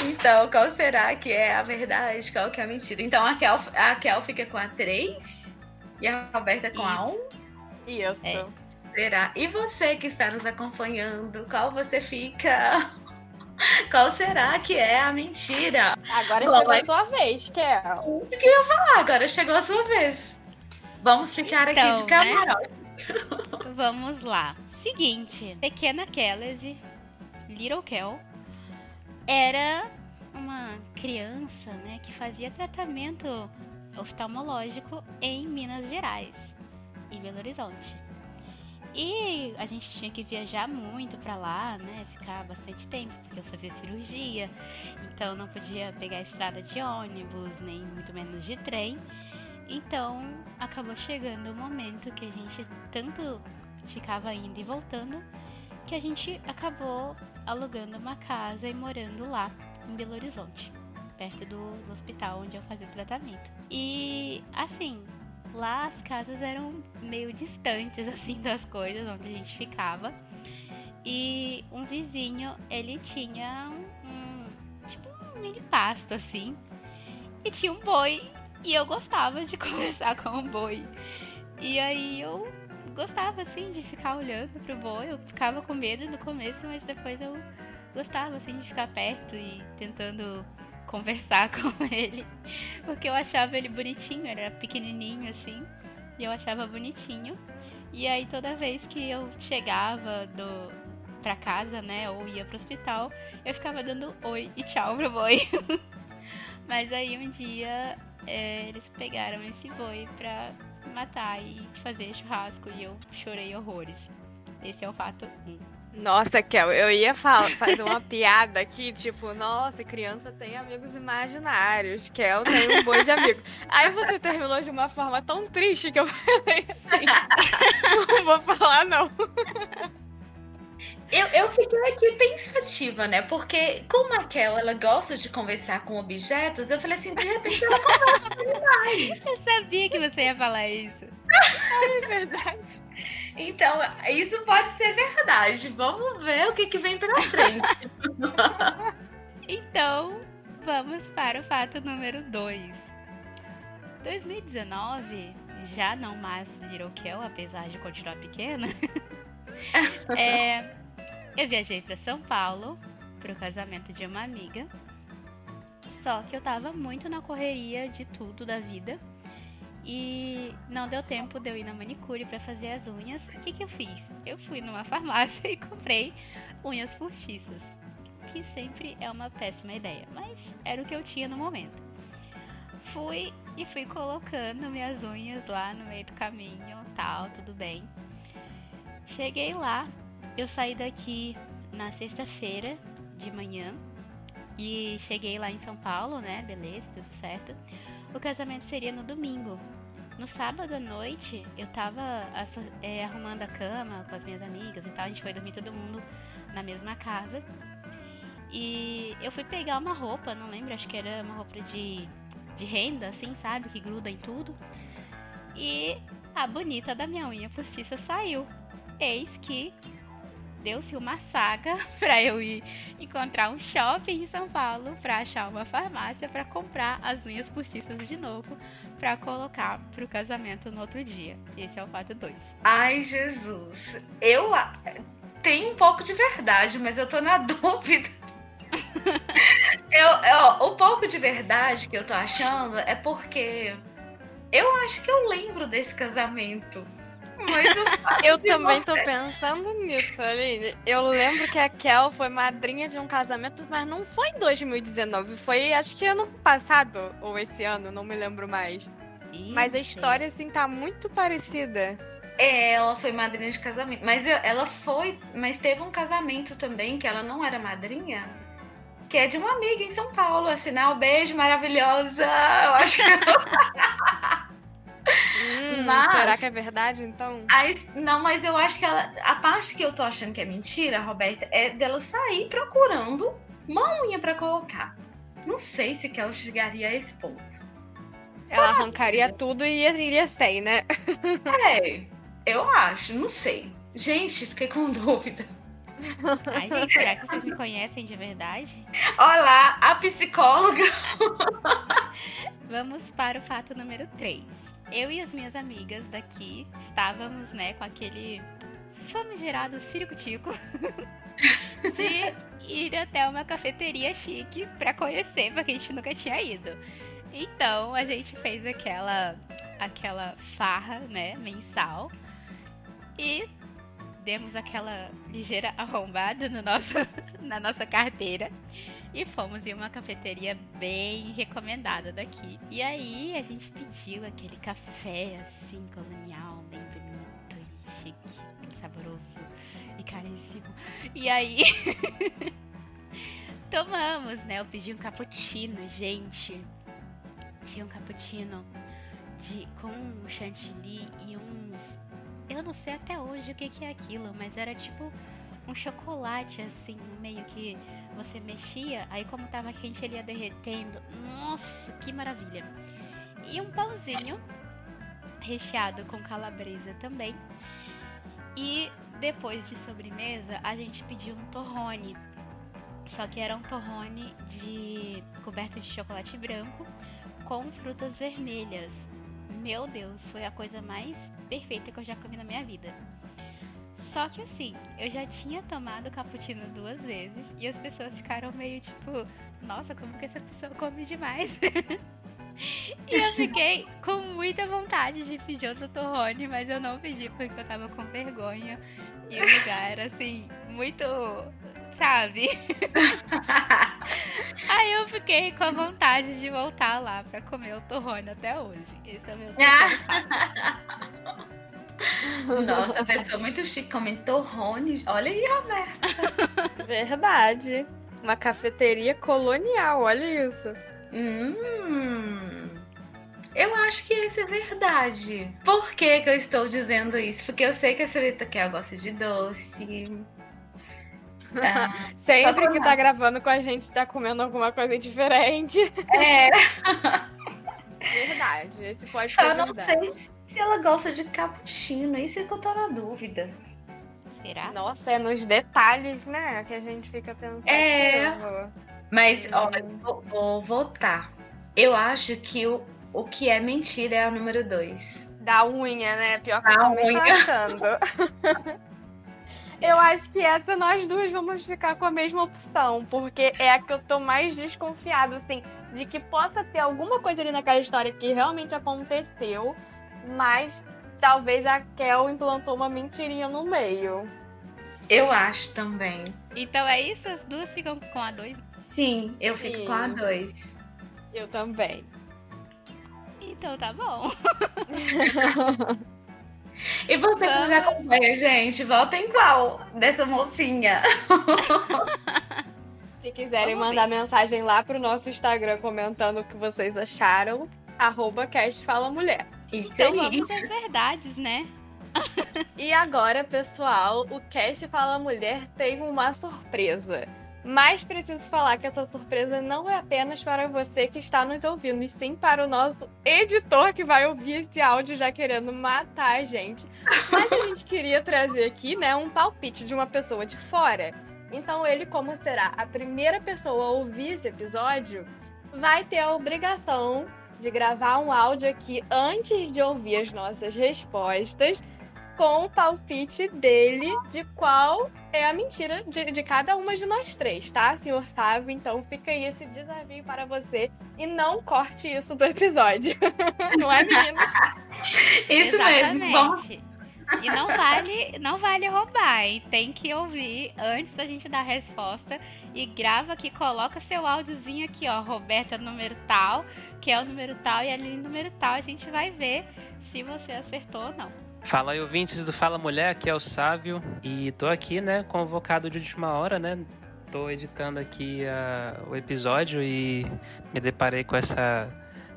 S5: Então, qual será que é a verdade? Qual que é a mentira? Então, a Kel, a Kel fica com a 3 e a Roberta com Isso. a 1?
S3: Isso. É.
S5: Será? E você que está nos acompanhando, qual você fica? Qual será que é a mentira?
S3: Agora Bom, chegou a sua vez, Kel.
S5: Isso que eu ia falar, agora chegou a sua vez. Vamos ficar então, aqui de então, né? camarote.
S2: Né? Vamos lá. Seguinte, pequena Kelly, Little Kel, era uma criança né, que fazia tratamento oftalmológico em Minas Gerais, em Belo Horizonte. E a gente tinha que viajar muito para lá, né? Ficar bastante tempo, porque eu fazia cirurgia, então não podia pegar estrada de ônibus, nem muito menos de trem. Então acabou chegando o momento que a gente tanto ficava indo e voltando que a gente acabou alugando uma casa e morando lá em Belo Horizonte, perto do, hospital onde eu fazia tratamento. E assim, lá as casas eram meio distantes assim das coisas onde a gente ficava. E um vizinho, ele tinha um, um tipo um mini pasto assim. E tinha um boi e eu gostava de conversar com o boi. E aí eu gostava, assim, de ficar olhando pro boi. Eu ficava com medo no começo, mas depois eu gostava, assim, de ficar perto e tentando conversar com ele, porque eu achava ele bonitinho, era pequenininho assim, e eu achava bonitinho. E aí toda vez que eu chegava do pra casa, né, ou ia pro hospital, eu ficava dando oi e tchau pro boi. Mas aí um dia é, eles pegaram esse boi pra matar e fazer churrasco e eu chorei horrores. Esse é o fato 1.
S3: Nossa, Kel, eu ia falar, fazer uma piada aqui, tipo, nossa, criança tem amigos imaginários, Kel tem um boi de amigos. Aí você terminou de uma forma tão triste que eu falei assim, não vou falar não.
S5: Eu, eu fiquei aqui pensativa, né? Porque como a Kel, ela gosta de conversar com objetos, eu falei assim, de repente ela conversa com animais.
S2: Eu sabia que você ia falar isso.
S3: É verdade.
S5: Então, isso pode ser verdade. Vamos ver o que, que vem pra frente.
S2: Então, vamos para o fato número 2. 2019, já não mais Little Kel, apesar de continuar pequena, é, eu viajei para São Paulo para o casamento de uma amiga. Só que eu tava muito na correria de tudo da vida. E não deu tempo de eu ir na manicure para fazer as unhas. O que, que eu fiz? Eu fui numa farmácia e comprei unhas postiças. Que sempre é uma péssima ideia, mas era o que eu tinha no momento. Fui e fui colocando minhas unhas lá no meio do caminho, tal, tudo bem. Cheguei lá, eu saí daqui na sexta-feira de manhã e cheguei lá em São Paulo, né? Beleza, tudo certo. O casamento seria no domingo. No sábado à noite, eu tava é, arrumando a cama com as minhas amigas e tal. A gente foi dormir todo mundo na mesma casa. E eu fui pegar uma roupa, não lembro, acho que era uma roupa de, de renda, assim, sabe? Que gruda em tudo. E a bonita da minha unha postiça saiu. Eis que deu-se uma saga para eu ir encontrar um shopping em São Paulo para achar uma farmácia para comprar as unhas postiças de novo para colocar para o casamento no outro dia. Esse é o fato 2.
S5: Ai, Jesus. Eu tenho um pouco de verdade, mas eu tô na dúvida. eu, eu, o pouco de verdade que eu tô achando é porque eu acho que eu lembro desse casamento.
S3: Eu, eu também tô pensando nisso, Aline. Eu lembro que a Kel foi madrinha de um casamento, mas não foi em 2019. Foi, acho que ano passado, ou esse ano, não me lembro mais. Isso. Mas a história, assim, tá muito parecida.
S5: É, ela foi madrinha de casamento. Mas ela foi. Mas teve um casamento também que ela não era madrinha. Que é de uma amiga em São Paulo, assinar o um beijo maravilhosa. Eu acho que.
S3: Hum, mas, será que é verdade, então?
S5: não, mas eu acho que ela, a parte que eu tô achando que é mentira, Roberta, é dela sair procurando uma unha para colocar. Não sei se Kel chegaria a esse ponto.
S3: Ela arrancaria tudo e iria sem, né?
S5: É, eu acho, não sei. Gente, fiquei com dúvida.
S2: Ai, gente, será que vocês me conhecem de verdade?
S5: Olá, a psicóloga.
S2: Vamos para o fato número 3 eu e as minhas amigas daqui estávamos, né, com aquele famigerado circo-tico de ir até uma cafeteria chique para conhecer, porque a gente nunca tinha ido. Então a gente fez aquela aquela farra, né, mensal e demos aquela ligeira arrombada no nosso, na nossa carteira e fomos em uma cafeteria bem recomendada daqui. E aí a gente pediu aquele café assim, colonial, bem bonito e chique, saboroso e caríssimo. E aí tomamos, né? Eu pedi um cappuccino, gente. Tinha um cappuccino de, com um chantilly e uns. Eu não sei até hoje o que, que é aquilo, mas era tipo um chocolate assim, meio que você mexia, aí como tava quente ele ia derretendo. Nossa, que maravilha! E um pãozinho recheado com calabresa também. E depois de sobremesa, a gente pediu um torrone. Só que era um torrone de coberto de chocolate branco com frutas vermelhas. Meu Deus, foi a coisa mais perfeita que eu já comi na minha vida. Só que assim, eu já tinha tomado cappuccino duas vezes e as pessoas ficaram meio tipo, nossa, como que essa pessoa come demais? e eu fiquei com muita vontade de pedir o Dr. Rony, mas eu não pedi porque eu tava com vergonha. E o lugar era assim, muito. Sabe? Aí eu fiquei com a vontade de voltar lá pra comer o torrone até hoje. Esse é o meu
S5: Nossa, pessoa muito chique come torrone. Olha aí, Roberta.
S3: Verdade. Uma cafeteria colonial, olha isso.
S5: Hum. Eu acho que isso é verdade. Por que, que eu estou dizendo isso? Porque eu sei que a senhorita Kel gosta de doce.
S3: Ah, Sempre que tá gravando com a gente, tá comendo alguma coisa diferente.
S5: É.
S3: Verdade. Esse pode
S5: Só
S3: ser
S5: não
S3: verdade.
S5: sei se ela gosta de cappuccino. Isso é que eu tô na dúvida.
S2: Será?
S3: Nossa, é nos detalhes, né? Que a gente fica pensando.
S5: É. Mas, ó, eu vou, vou votar. Eu acho que o, o que é mentira é a número 2.
S3: Da unha, né? Pior que
S5: Da
S3: eu também tô
S5: unha.
S3: achando. eu acho que essa nós duas vamos ficar com a mesma opção, porque é a que eu tô mais desconfiado, assim, de que possa ter alguma coisa ali naquela história que realmente aconteceu, mas talvez a Kel implantou uma mentirinha no meio.
S5: Eu acho também.
S2: Então é isso? As duas ficam com a dois?
S5: Sim, eu fico com a
S3: Sim.
S5: 2.
S3: Eu também.
S2: Então tá bom.
S5: E você que nos acompanha, gente, vota em qual dessa mocinha?
S3: Se quiserem
S2: Vamos
S3: mandar mensagem lá pro nosso Instagram comentando o que vocês acharam, arroba Cast Fala Mulher.
S5: Isso
S2: Então
S5: aí.
S2: vamos às verdades, né?
S3: E agora, pessoal, o Cast Fala Mulher tem uma surpresa. Mas preciso falar que essa surpresa não é apenas para você que está nos ouvindo, e sim para o nosso editor que vai ouvir esse áudio já querendo matar a gente. Mas a gente queria trazer aqui, né, um palpite de uma pessoa de fora. Então ele, como será a primeira pessoa a ouvir esse episódio, vai ter a obrigação de gravar um áudio aqui antes de ouvir as nossas respostas com o palpite dele de qual é a mentira de, de cada uma de nós três, tá, senhor Sávio? Então fica aí esse desafio para você e não corte isso do episódio. não é, meninas?
S5: Isso mesmo. Vamos
S2: Exatamente. E não vale, não vale roubar, hein? Tem que ouvir antes da gente dar a resposta. E grava aqui, coloca seu áudiozinho aqui, ó. Roberta número tal, que é o número tal, e ali número tal. A gente vai ver se você acertou ou não.
S6: Fala aí, ouvintes do Fala Mulher, aqui é o Sávio e tô aqui, né, convocado de última hora, né? Tô editando aqui ah, o episódio e me deparei com essa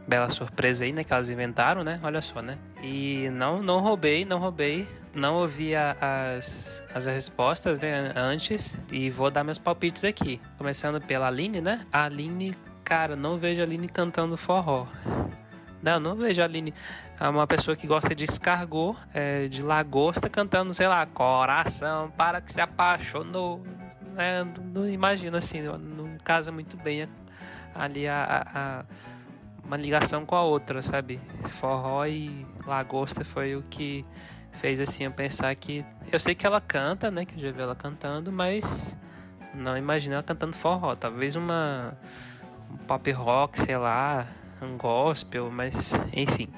S6: bela surpresa aí, né, que elas inventaram, né? Olha só, né? E não, não roubei, não roubei, não ouvi as, as respostas, né, antes e vou dar meus palpites aqui. Começando pela Aline, né? A Aline, cara, não vejo a Aline cantando forró. Não, não vejo a Aline é uma pessoa que gosta de escargot, é, de lagosta, cantando, sei lá, coração para que se apaixonou. É, não, imagino assim, não, casa muito bem ali a, a- a- uma ligação com a outra, sabe? Forró e lagosta foi o que fez assim eu pensar que. Eu sei que ela canta, né? Que eu já vi ela cantando, mas não imagino ela cantando forró. Talvez uma um pop rock, sei lá, um gospel, mas enfim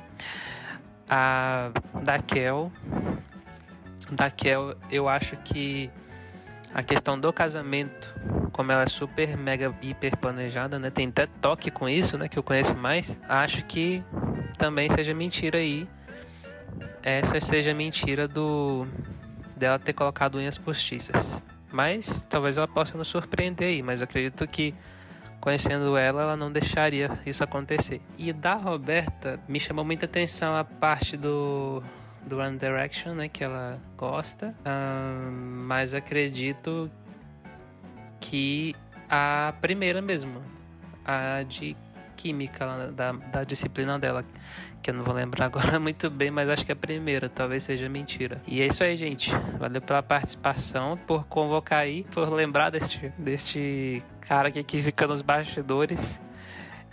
S6: a Daquel. Daquel, eu acho que a questão do casamento, como ela é super, mega, hiper planejada, né? Tem até toque com isso, né? Que eu conheço mais. Acho que também seja mentira aí. Essa seja mentira do dela ter colocado unhas postiças. Mas talvez ela possa nos surpreender aí. Mas eu acredito que conhecendo ela, ela não deixaria isso acontecer. E da Roberta, me chamou muita atenção a parte do, do One Direction, né, que ela gosta, Ahn, mas acredito que a primeira mesmo, a de química, da, da disciplina dela, que eu não vou lembrar agora muito bem, mas acho que a primeira, talvez seja mentira. E é isso aí, gente. Valeu pela participação, por convocar aí, por lembrar deste, deste cara aqui que fica nos bastidores.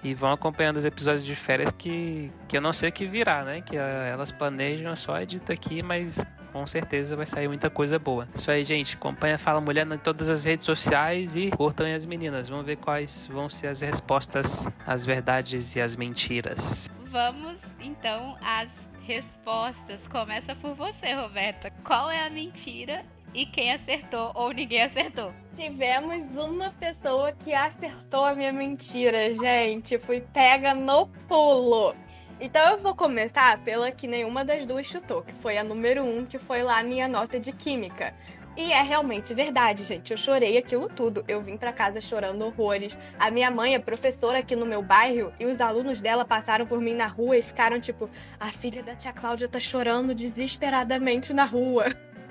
S6: E vão acompanhando os episódios de férias que, que eu não sei o que virá, né? Que elas planejam só edita aqui, mas com certeza vai sair muita coisa boa. Isso aí, gente. Acompanha Fala Mulher em todas as redes sociais e curtam as meninas. Vamos ver quais vão ser as respostas, as verdades e as mentiras.
S2: Vamos então às respostas. Começa por você, Roberta. Qual é a mentira e quem acertou ou ninguém acertou?
S3: Tivemos uma pessoa que acertou a minha mentira, gente. Fui pega no pulo. Então eu vou começar pela que nenhuma das duas chutou, que foi a número um, que foi lá a minha nota de química. E é realmente verdade, gente. Eu chorei aquilo tudo. Eu vim para casa chorando horrores. A minha mãe é professora aqui no meu bairro e os alunos dela passaram por mim na rua e ficaram tipo: a filha da tia Cláudia tá chorando desesperadamente na rua.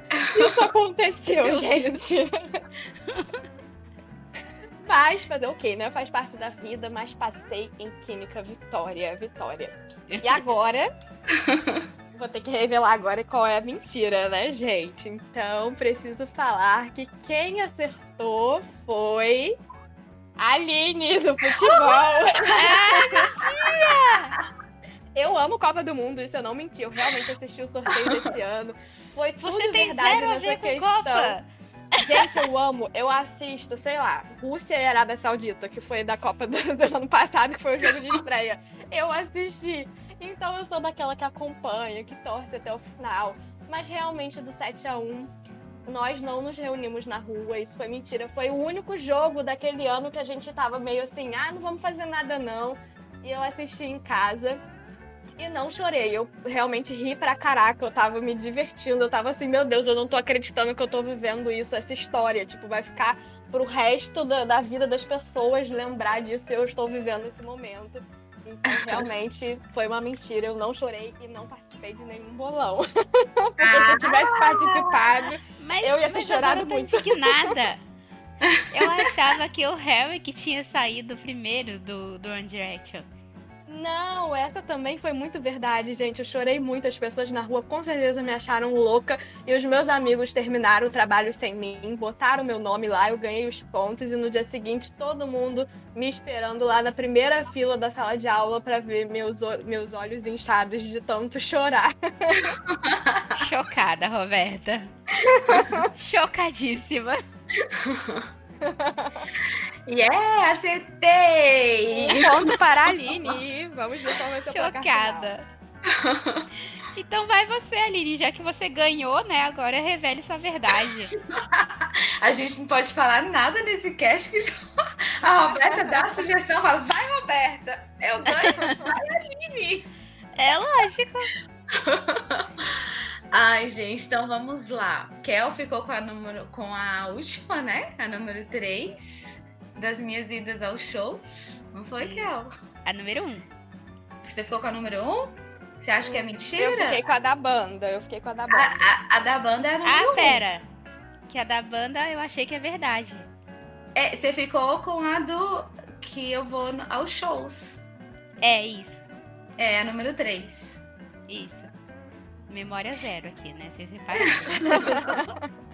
S3: Isso aconteceu, gente. Mas fazer o quê, né? Faz parte da vida, mas passei em química. Vitória, vitória. E agora, vou ter que revelar agora qual é a mentira, né, gente? Então, preciso falar que quem acertou foi Aline do futebol.
S2: É, mentira!
S3: Eu amo Copa do Mundo, isso eu não menti. Eu realmente assisti o sorteio desse ano. Foi tudo
S2: Você tem
S3: verdade
S2: zero a
S3: nessa
S2: ver com
S3: questão.
S2: Copa.
S3: Gente, eu amo, eu assisto, sei lá, Rússia e Arábia Saudita, que foi da Copa do, do ano passado, que foi o jogo de estreia. Eu assisti. Então eu sou daquela que acompanha, que torce até o final. Mas realmente do 7 a 1 nós não nos reunimos na rua, isso foi mentira. Foi o único jogo daquele ano que a gente tava meio assim, ah, não vamos fazer nada não. E eu assisti em casa. E não chorei, eu realmente ri pra caraca, eu tava me divertindo, eu tava assim, meu Deus, eu não tô acreditando que eu tô vivendo isso, essa história, tipo, vai ficar pro resto da, da vida das pessoas lembrar disso e eu estou vivendo esse momento. Então, realmente, foi uma mentira, eu não chorei e não participei de nenhum bolão. Porque se eu tivesse participado,
S2: Mas,
S3: Eu ia ter chorado
S2: eu
S3: muito.
S2: indignada. Eu achava que o Harry que tinha saído primeiro do, do One Direction.
S3: Não, essa também foi muito verdade, gente. Eu chorei muito. As pessoas na rua com certeza me acharam louca. E os meus amigos terminaram o trabalho sem mim, botaram meu nome lá, eu ganhei os pontos. E no dia seguinte, todo mundo me esperando lá na primeira fila da sala de aula para ver meus, meus olhos inchados de tanto chorar.
S2: Chocada, Roberta. Chocadíssima.
S5: Yeah, acertei!
S3: Um ponto para a Aline. Vamos ver qual vai ser o.
S2: Chocada. Então vai você, Aline, já que você ganhou, né? Agora revele sua verdade.
S5: A gente não pode falar nada nesse cast que a Roberta dá a sugestão, fala, vai Roberta, eu ganho, vai Aline.
S2: É lógico.
S5: Ai, gente, então vamos lá. Kel ficou com a, número, com a última, né? A número 3 das minhas idas aos shows. Não foi,
S2: Sim.
S5: Kel?
S2: A número 1. Um.
S5: Você ficou com a número 1? Você acha que é mentira?
S3: Eu fiquei com a da banda. Eu fiquei com a da
S5: a,
S3: banda.
S5: a- a da banda é a número
S2: Ah,
S5: 1.
S2: pera. Que a da banda eu achei que é verdade.
S5: É, você ficou com a do que eu vou aos shows.
S2: É isso.
S5: É a número 3.
S2: Isso. Memória zero aqui, né? Vocês repararam.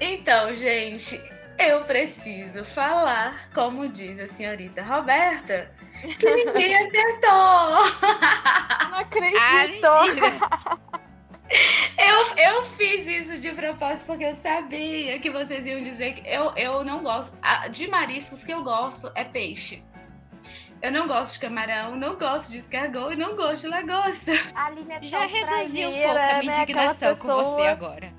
S5: Então, gente, eu preciso falar, como diz a senhorita Roberta, que ninguém acertou.
S3: Não
S2: ah,
S3: acredito.
S2: mentira.
S5: Eu, eu fiz isso de propósito porque eu sabia que vocês iam dizer que eu, eu não gosto. a- De mariscos que eu gosto é peixe. Eu não gosto de camarão, não gosto de escargot e não gosto de lagosta.
S3: A Aline é
S2: Já
S3: tão
S2: reduziu um pouco a minha
S3: né?
S2: Indignação com você agora.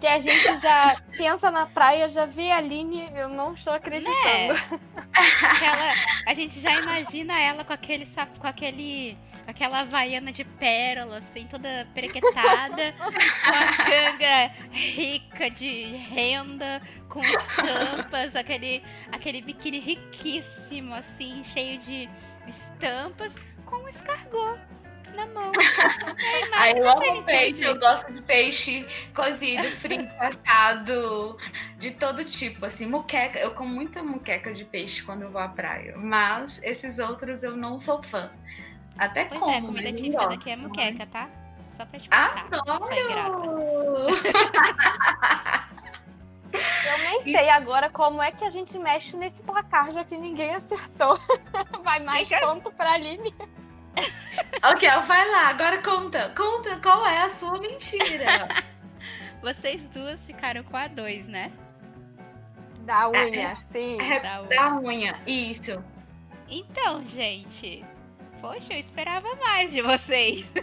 S3: Que a gente já pensa na praia, já vê a Aline, eu não estou acreditando.
S2: Aquela, a gente já imagina ela com aquele com aquele aquela havaiana de pérola assim, toda perequetada, com a canga rica de renda, com estampas, aquele aquele biquíni riquíssimo assim, cheio de estampas, com um escargot na mão.
S5: Aí eu amo peixe, eu gosto de peixe cozido, frito, assado, de todo tipo, assim, muqueca. Eu como muita muqueca de peixe quando eu vou à praia, mas esses outros eu não sou fã. Até
S2: Pois
S5: como,
S2: é, a comida típica
S5: gosto.
S2: daqui é muqueca, tá? Só pra te contar. Ingrata.
S5: Adoro!
S3: Eu nem sei agora como é que a gente mexe nesse placar, já que ninguém acertou. Vai mais
S2: Fica-
S3: ponto pra Aline.
S5: ok, vai lá, agora conta. Conta qual é a sua mentira.
S2: Vocês duas ficaram com a dois, né?
S3: Da unha, é, sim.
S5: É, da, unha. da unha, isso.
S2: Então, gente. Poxa, eu esperava mais de vocês.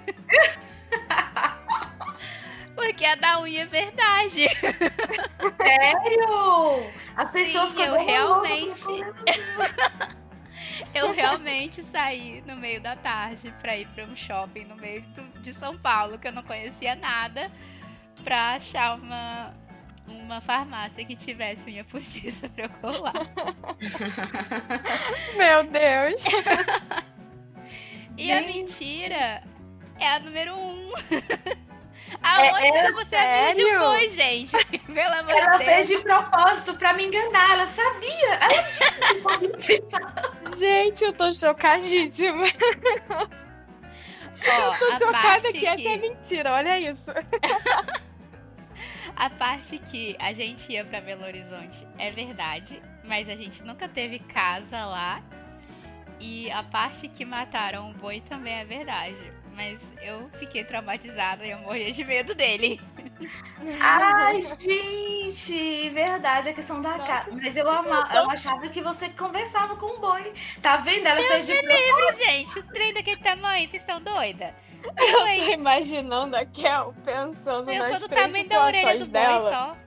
S2: Porque a da unha é verdade.
S5: Sério? A pessoa
S2: Sim, eu realmente. eu realmente saí no meio da tarde para ir para um shopping no meio de São Paulo, que eu não conhecia nada, para achar uma, uma farmácia que tivesse unha postiça pra eu colar.
S3: Meu Deus!
S2: E a mentira é a número um. Aonde é, é, você sério? acreditou, gente? Pelo amor
S5: ela
S2: de
S5: fez de propósito pra me enganar. Ela sabia. Ela disse
S3: Gente, eu tô chocadíssima.
S2: Ó,
S3: eu tô chocada que, que essa é mentira. Olha isso.
S2: a parte que a gente ia pra Belo Horizonte é verdade, mas a gente nunca teve casa lá. E a parte que mataram o boi também é verdade mas eu fiquei traumatizada e eu morria de medo dele.
S5: Ai, gente, verdade, a questão da casa. Mas eu, ama, eu achava que você conversava com o boi. Tá vendo? Ela
S2: Deus
S5: fez de
S2: livre, gente. O trem daquele tamanho, vocês estão doida?
S3: Eu tô imaginando a Kel pensando eu nas três situações dela.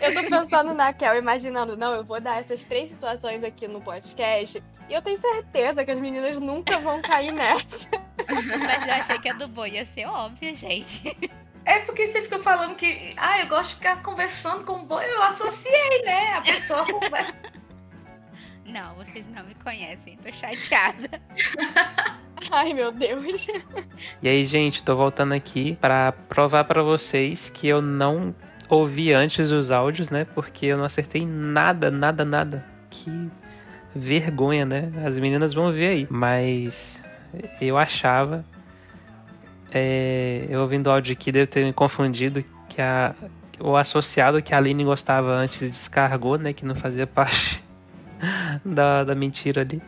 S3: Eu tô pensando na Kel, imaginando, não, eu vou dar essas três situações aqui no podcast. E eu tenho certeza que as meninas nunca vão cair nessa.
S2: Mas eu achei que a do boi ia ser óbvia, gente.
S5: É porque você fica falando que, ah, eu gosto de ficar conversando com o boi, eu associei, né? A pessoa conversa.
S2: Não, vocês não me conhecem, tô chateada.
S3: Ai, meu Deus.
S6: E aí, gente, tô voltando aqui para provar para vocês que eu não ouvi antes os áudios, né? Porque eu não acertei nada, nada, nada. Que vergonha, né? As meninas vão ver aí. Mas eu achava. É, eu ouvindo o áudio aqui, devo ter me confundido que a, o associado que a Aline gostava antes descargou, né? Que não fazia parte da, da mentira ali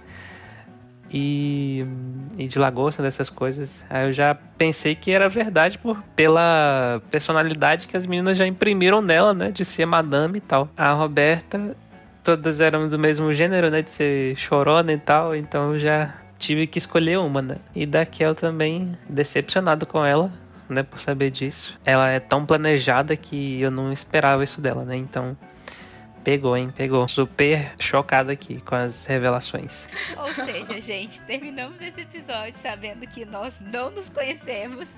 S6: e, e de lagosta, dessas coisas. Aí eu já pensei que era verdade por, pela personalidade que as meninas já imprimiram nela, né? De ser madame e tal. A Roberta, todas eram do mesmo gênero, né? De ser chorona e tal. Então eu já tive que escolher uma, né? E da Kel também, decepcionado com ela, né? Por saber disso. Ela é tão planejada que eu não esperava isso dela, né? Então Pegou, hein? Pegou. Super chocado aqui com as revelações.
S2: Ou seja, gente, terminamos esse episódio sabendo que nós não nos conhecemos.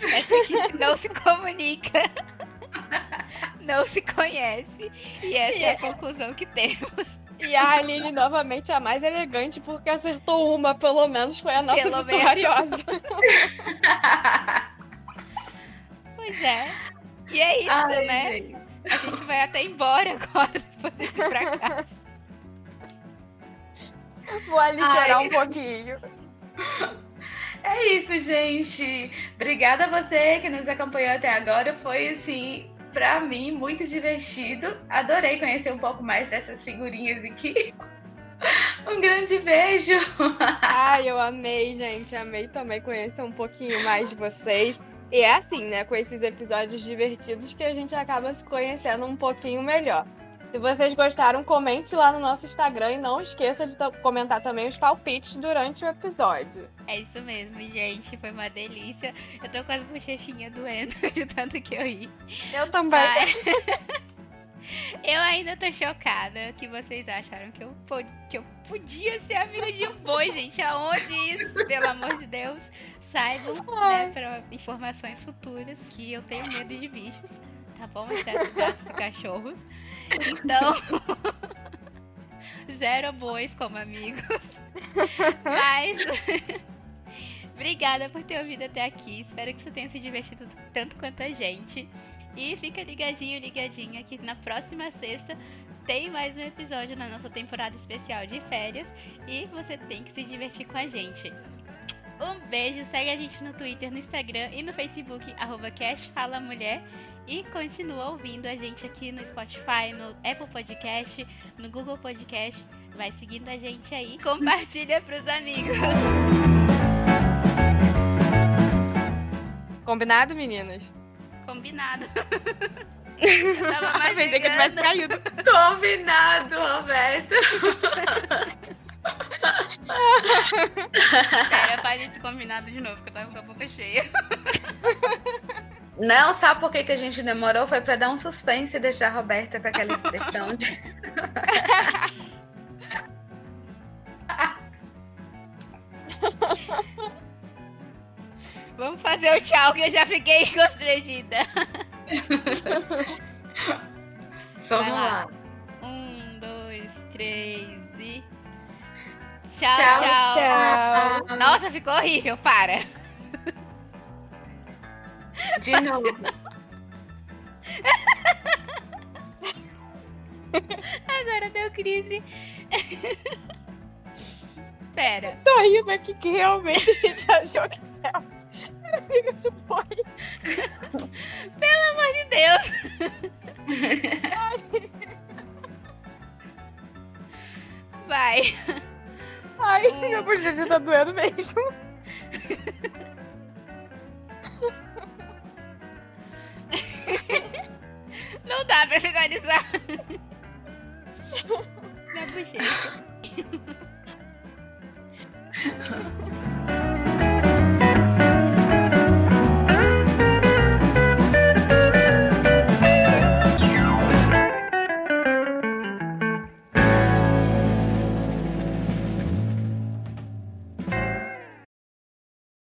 S2: Essa equipe não se comunica. Não se conhece. E essa é a conclusão que temos.
S3: E a Aline, novamente, a mais elegante, porque acertou uma, pelo menos foi a nossa pelo vitoriosa.
S2: pois é. E é isso, Ai, né? Gente. A gente vai até embora agora, depois de ir pra casa.
S3: Vou ali Ai. chorar um pouquinho.
S5: É isso, gente. Obrigada a você que nos acompanhou até agora. Foi assim, pra mim, muito divertido. Adorei conhecer um pouco mais dessas figurinhas aqui. Um grande beijo!
S3: Ai, eu amei, gente. Amei também conhecer um pouquinho mais de vocês. E é assim, né? Com esses episódios divertidos que a gente acaba se conhecendo um pouquinho melhor. Se vocês gostaram, comente lá no nosso Instagram e não esqueça de comentar também os palpites durante o episódio.
S2: É isso mesmo, gente. Foi uma delícia. Eu tô com as bochechinhas doendo de tanto que eu ri.
S3: Eu também. Mas...
S2: eu ainda tô chocada que vocês acharam que eu, que eu podia ser amiga de um boi, gente. Aonde isso? Pelo amor de Deus saibam, né, para informações futuras, que eu tenho medo de bichos, tá bom? Exceto gatos e cachorros. Então, zero bois como amigos. Mas. Obrigada por ter ouvido até aqui. Espero que você tenha se divertido tanto quanto a gente. E fica ligadinho, ligadinha que na próxima sexta tem mais um episódio na nossa temporada especial de férias e você tem que se divertir com a gente. Um beijo, segue a gente no Twitter, no Instagram e no Facebook, arroba Mulher. E continua ouvindo a gente aqui no Spotify, no Apple Podcast, no Google Podcast. Vai seguindo a gente aí. Compartilha pros amigos.
S3: Combinado, meninas?
S2: Combinado. eu tava mais
S3: Pensei que eu tivesse caído.
S5: Combinado, Roberto.
S2: Pera, faz esse combinado de novo, que eu tava com a boca cheia.
S5: Não, sabe por que, que a gente demorou? Foi pra dar um suspense e deixar a Roberta com aquela expressão de.
S2: Vamos fazer o tchau, que eu já fiquei constrangida.
S5: Vamos
S2: lá.
S5: lá.
S2: Um, dois, três e. Tchau,
S5: Tchau,
S2: tchau.
S3: Tchau.
S2: Nossa, ficou horrível, para.
S5: De novo.
S2: Agora deu crise. Pera.
S3: Tô rindo aqui que realmente a gente achou que era amiga do boy.
S2: Pelo amor de Deus. Vai.
S3: Ai,
S2: Hum.
S3: meu bochecha tá doendo mesmo.
S2: Não dá pra finalizar. Na bochecha.